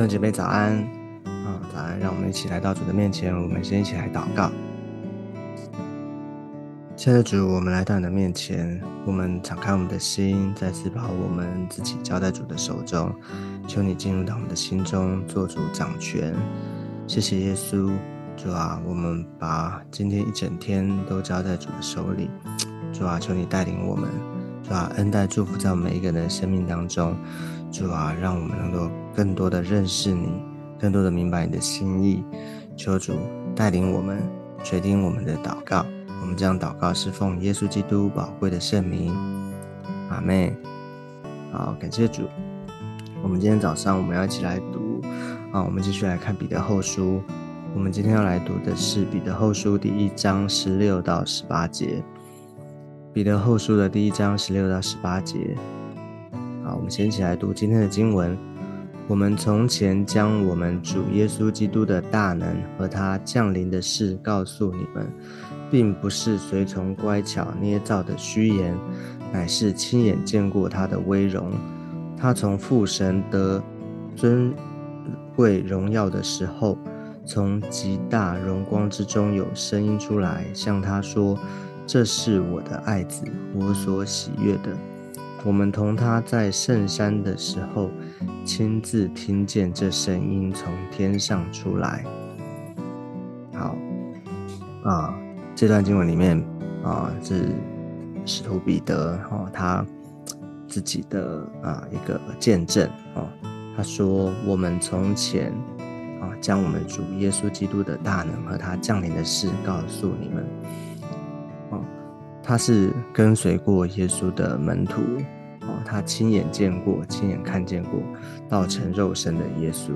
弟兄姐妹早安啊，早安！让我们一起来到主的面前，我们先一起来祷告。亲爱的主，我们来到你的面前，我们敞开我们的心，再次把我们自己交在主的手中，求你进入到我们的心中，做主掌权。谢谢耶稣，主啊，我们把今天一整天都交在主的手里，主啊，求你带领我们，主啊，恩待祝福在我们每一个人的生命当中。主啊，让我们能够更多的认识你，更多的明白你的心意。求主带领我们，决定我们的祷告。我们将祷告是奉耶稣基督宝贵的圣名。阿妹，好，感谢主。我们今天早上我们要一起来读啊，我们继续来看彼得后书。我们今天要来读的是彼得后书第一章十六到十八节。彼得后书的第一章十六到十八节。好我们先一起来读今天的经文。我们从前将我们主耶稣基督的大能和他降临的事告诉你们，并不是随从乖巧捏造的虚言，乃是亲眼见过他的威荣。他从父神得尊贵荣耀的时候，从极大荣光之中有声音出来，向他说：“这是我的爱子，我所喜悦的。”我们同他在圣山的时候，亲自听见这声音从天上出来。好，啊，这段经文里面啊，是使徒彼得哦，他自己的啊一个见证哦。他说：“我们从前啊，将我们主耶稣基督的大能和他降临的事告诉你们。”他是跟随过耶稣的门徒，他亲眼见过、亲眼看见过道成肉身的耶稣，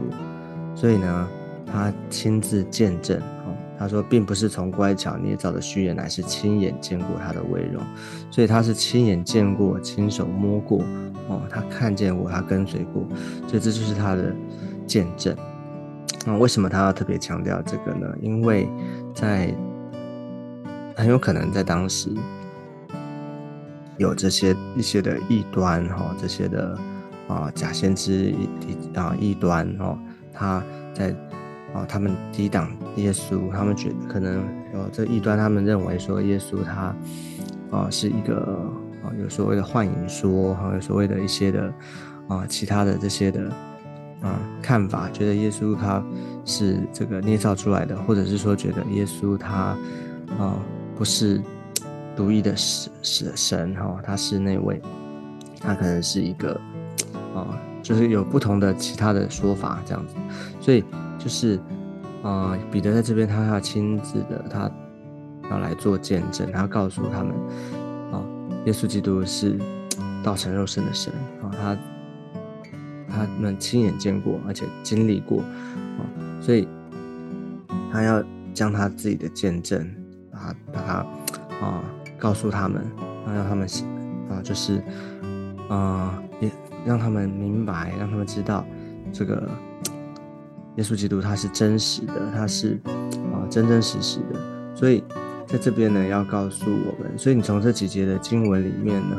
所以呢，他亲自见证，哦，他说并不是从乖巧捏造的虚言，乃是亲眼见过他的威容，所以他是亲眼见过、亲手摸过，哦，他看见过、他跟随过，所以这就是他的见证。那为什么他要特别强调这个呢？因为在很有可能在当时。有这些一些的异端哈，这些的啊假先知啊异端哦，他在啊他们抵挡耶稣，他们觉可能有这异端，他们认为说耶稣他啊是一个啊有所谓的幻影说哈，有所谓的一些的啊其他的这些的啊看法，觉得耶稣他是这个捏造出来的，或者是说觉得耶稣他啊不是。独一的神神神哈，他是那位，他可能是一个啊，就是有不同的其他的说法这样子，所以就是啊，彼得在这边他要亲自的，他要来做见证，他告诉他们啊，耶稣基督是道成肉身的神啊，他他们亲眼见过，而且经历过啊，所以他要将他自己的见证，把他把他啊。告诉他们，啊让他们啊，就是啊，也让他们明白，让他们知道这个耶稣基督他是真实的，他是啊真真实实的。所以在这边呢，要告诉我们，所以你从这几节的经文里面呢，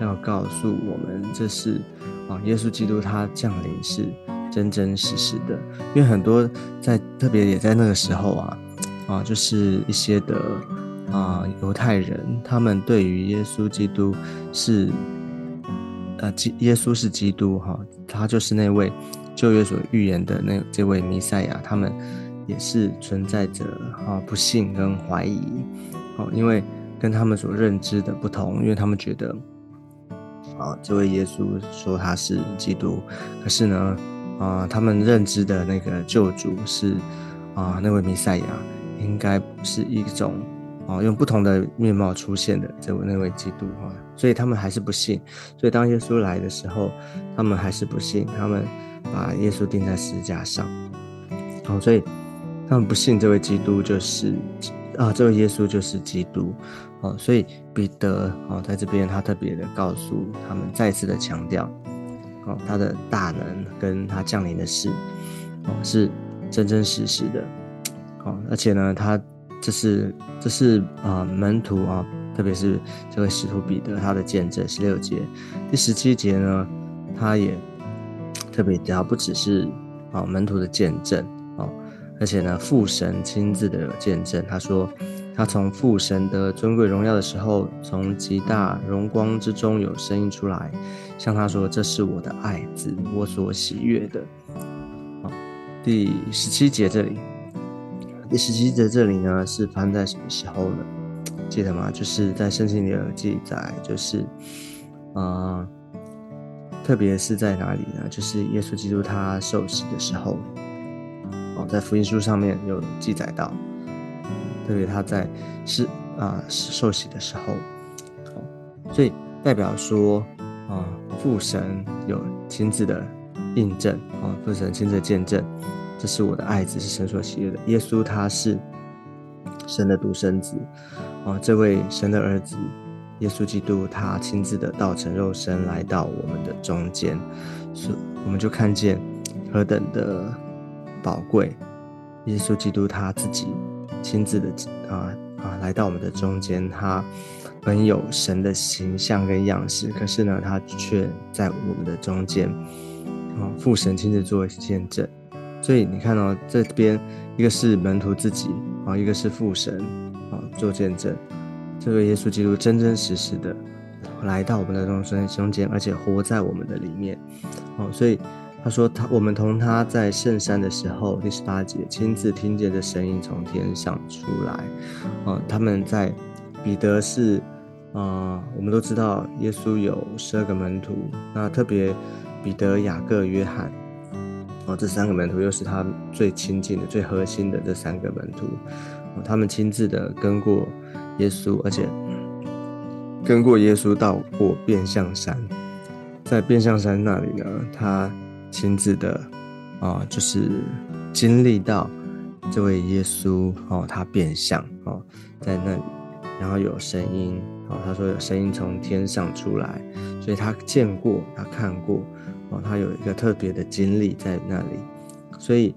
要告诉我们，这是啊耶稣基督他降临是真真实实的。因为很多在特别也在那个时候啊啊，就是一些的。啊，犹太人他们对于耶稣基督是，呃，基耶稣是基督哈，他就是那位旧约所预言的那这位弥赛亚，他们也是存在着啊不信跟怀疑，哦，因为跟他们所认知的不同，因为他们觉得啊这位耶稣说他是基督，可是呢啊他们认知的那个救主是啊那位弥赛亚，应该不是一种。哦，用不同的面貌出现的这位那位基督啊，所以他们还是不信。所以当耶稣来的时候，他们还是不信，他们把耶稣钉在十字架上。哦，所以他们不信这位基督就是啊，这位耶稣就是基督。哦，所以彼得哦在这边他特别的告诉他们，再次的强调哦他的大能跟他降临的事哦是真真实实的。哦，而且呢他。这是这是啊门徒啊，特别是这位使徒彼得他的见证。十六节第十七节呢，他也特别提到，不只是啊门徒的见证啊，而且呢父神亲自的见证，他说他从父神的尊贵荣耀的时候，从极大荣光之中有声音出来，向他说：“这是我的爱子，我所喜悦的。”好，第十七节这里，第十七节这里呢是发生在什么时候呢？记得吗？就是在圣经里有记载，就是啊。特别是在哪里呢？就是耶稣基督他受洗的时候，哦，在福音书上面有记载到，特别他在是啊受洗的时候，哦，所以代表说啊父神有亲自的印证，啊父神亲自见证，这是我的爱子，是神所喜悦的。耶稣他是神的独生子，啊这位神的儿子。耶稣基督他亲自的道成肉身来到我们的中间，所我们就看见何等的宝贵。耶稣基督他自己亲自的啊啊来到我们的中间，他本有神的形象跟样式，可是呢，他却在我们的中间啊父神亲自做见证。所以你看哦这边一个是门徒自己啊，一个是父神啊做见证。这个耶稣基督真真实实的来到我们的众生中间，而且活在我们的里面。哦，所以他说他我们同他在圣山的时候，第十八节亲自听见这声音从天上出来。啊，他们在彼得是啊，我们都知道耶稣有十二个门徒，那特别彼得、雅各、约翰，哦，这三个门徒又是他最亲近的、最核心的这三个门徒。哦，他们亲自的跟过。耶稣，而且跟过耶稣到过变相山，在变相山那里呢，他亲自的啊，就是经历到这位耶稣哦，他变相哦，在那里，然后有声音哦，他说有声音从天上出来，所以他见过，他看过哦，他有一个特别的经历在那里，所以。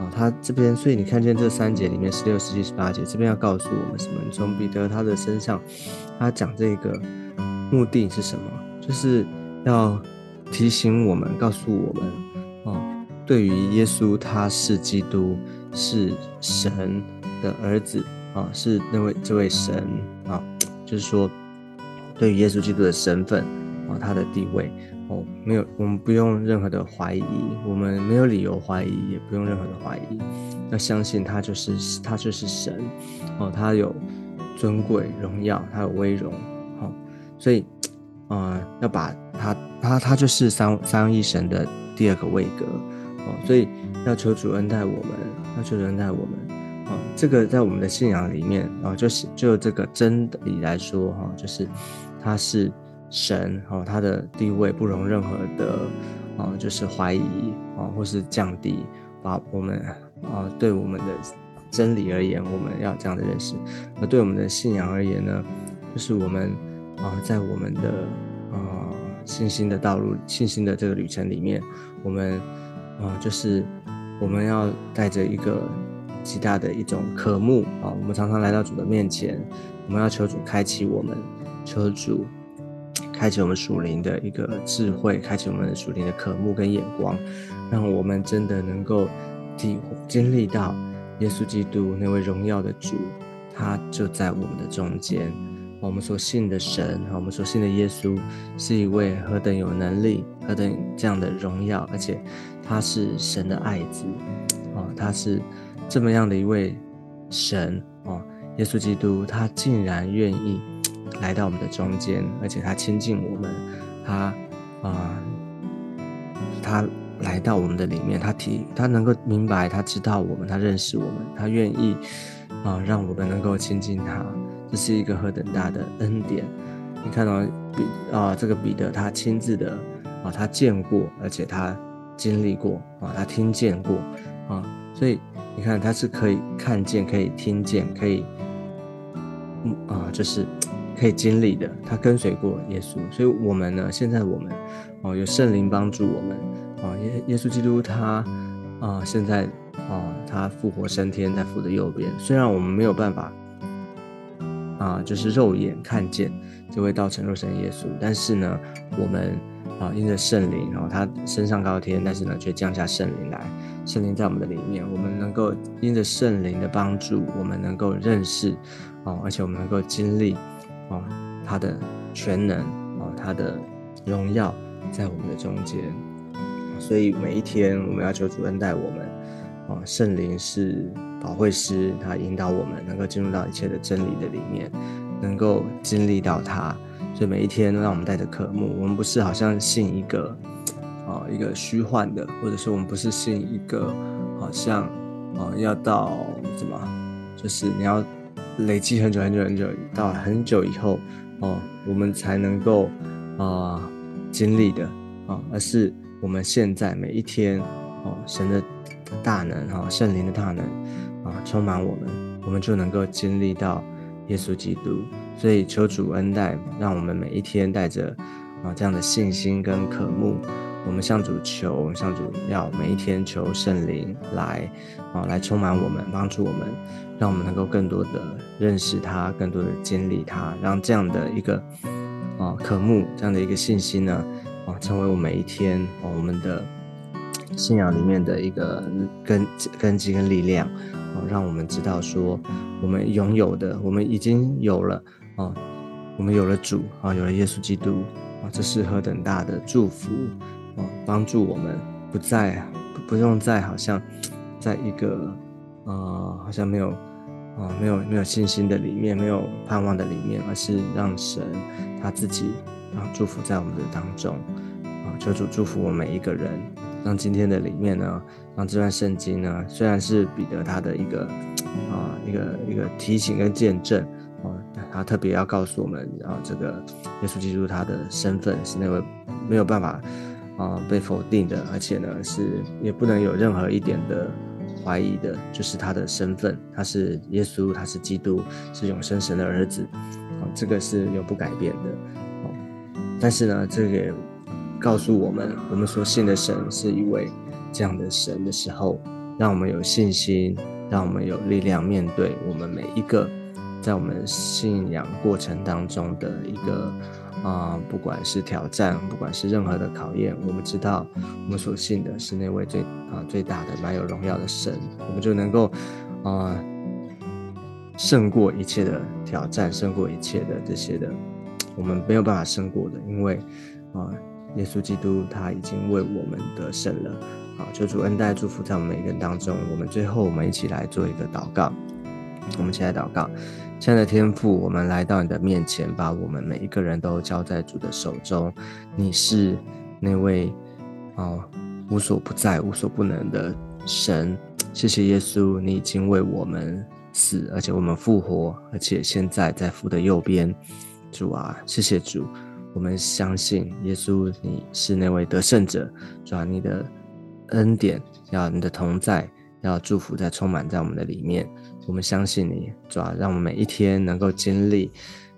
哦，他这边，所以你看见这三节里面，十六、十七、十八节，这边要告诉我们什么？从彼得他的身上，他讲这个目的是什么？就是要提醒我们，告诉我们，哦，对于耶稣他是基督，是神的儿子，啊，是那位这位神，啊，就是说，对于耶稣基督的身份，啊，他的地位。哦，没有，我们不用任何的怀疑，我们没有理由怀疑，也不用任何的怀疑，要相信他就是他就是神，哦，他有尊贵荣耀，他有威荣，好，所以啊，要把他他他就是三三一神的第二个位格，哦，所以要求主恩待我们，要求主恩待我们，哦，这个在我们的信仰里面，啊，就是就这个真理来说，哈，就是他是。神哦，他的地位不容任何的啊，就是怀疑啊，或是降低。把我们啊，对我们的真理而言，我们要这样的认识；而对我们的信仰而言呢，就是我们啊，在我们的啊信心的道路、信心的这个旅程里面，我们啊，就是我们要带着一个极大的一种渴慕啊，我们常常来到主的面前，我们要求主开启我们，求主。开启我们属灵的一个智慧，开启我们属灵的渴慕跟眼光，让我们真的能够体经历到耶稣基督那位荣耀的主，他就在我们的中间。我们所信的神，我们所信的耶稣，是一位何等有能力、何等这样的荣耀，而且他是神的爱子，哦，他是这么样的一位神，哦，耶稣基督，他竟然愿意。来到我们的中间，而且他亲近我们，他啊，他来到我们的里面，他提，他能够明白，他知道我们，他认识我们，他愿意啊，让我们能够亲近他，这是一个何等大的恩典！你看到彼啊，这个彼得他亲自的啊，他见过，而且他经历过啊，他听见过啊，所以你看他是可以看见，可以听见，可以嗯啊，就是。可以经历的，他跟随过耶稣，所以我们呢，现在我们哦，有圣灵帮助我们啊，耶耶稣基督他啊，现在啊，他复活升天，在父的右边。虽然我们没有办法啊，就是肉眼看见这位道成肉身耶稣，但是呢，我们啊，因着圣灵，然后他升上高天，但是呢，却降下圣灵来，圣灵在我们的里面，我们能够因着圣灵的帮助，我们能够认识，哦，而且我们能够经历，哦，他的全能，哦，他的荣耀在我们的中间，所以每一天我们要求主恩待我们，哦，圣灵是保惠师，他引导我们能够进入到一切的真理的里面，能够经历到他。所以每一天都让我们带着渴慕，我们不是好像信一个，啊，一个虚幻的，或者是我们不是信一个，好像，啊，要到什么，就是你要累积很久很久很久，到很久以后，哦，我们才能够，啊，经历的，啊，而是我们现在每一天，哦，神的大能，哈，圣灵的大能，啊，充满我们，我们就能够经历到耶稣基督。所以求主恩待，让我们每一天带着啊这样的信心跟渴慕，我们向主求，向主要每一天求圣灵来啊来充满我们，帮助我们，让我们能够更多的认识他，更多的经历他，让这样的一个啊渴慕，这样的一个信心呢啊成为我每一天啊我们的信仰里面的一个根根基跟力量啊，让我们知道说我们拥有的，我们已经有了。啊，我们有了主啊，有了耶稣基督啊，这是何等大的祝福啊！帮助我们不再不用再好像在一个啊，好像没有啊，没有没有信心的里面，没有盼望的里面，而是让神他自己啊祝福在我们的当中啊，求主祝福我们每一个人，让今天的里面呢，让这段圣经呢，虽然是彼得他的一个啊一个一个提醒跟见证。他特别要告诉我们，然啊，这个耶稣基督他的身份是那位没有办法啊被否定的，而且呢是也不能有任何一点的怀疑的，就是他的身份，他是耶稣，他是基督，是永生神的儿子，啊，这个是永不改变的。哦，但是呢，这个告诉我们，我们所信的神是一位这样的神的时候，让我们有信心，让我们有力量面对我们每一个。在我们信仰过程当中的一个啊，不管是挑战，不管是任何的考验，我们知道我们所信的是那位最啊最大的、蛮有荣耀的神，我们就能够啊胜过一切的挑战，胜过一切的这些的我们没有办法胜过的，因为啊耶稣基督他已经为我们得胜了。好，求主恩待祝福在我们每个人当中。我们最后我们一起来做一个祷告，我们一起来祷告。亲爱的天父，我们来到你的面前，把我们每一个人都交在主的手中。你是那位啊无所不在、无所不能的神。谢谢耶稣，你已经为我们死，而且我们复活，而且现在在父的右边。主啊，谢谢主，我们相信耶稣，你是那位得胜者。主啊，你的恩典要你的同在，要祝福在充满在我们的里面。我们相信你，主啊，让我们每一天能够经历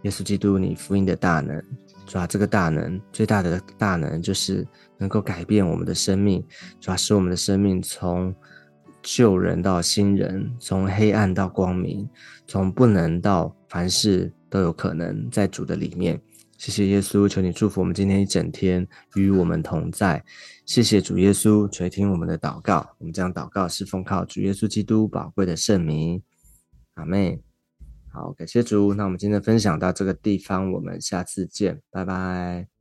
耶稣基督你福音的大能，主啊，这个大能最大的大能就是能够改变我们的生命，主啊，使我们的生命从旧人到新人，从黑暗到光明，从不能到凡事都有可能，在主的里面。谢谢耶稣，求你祝福我们今天一整天与我们同在。谢谢主耶稣垂听我们的祷告，我们这样祷告是奉靠主耶稣基督宝贵的圣名。阿妹，好，感谢主。那我们今天分享到这个地方，我们下次见，拜拜。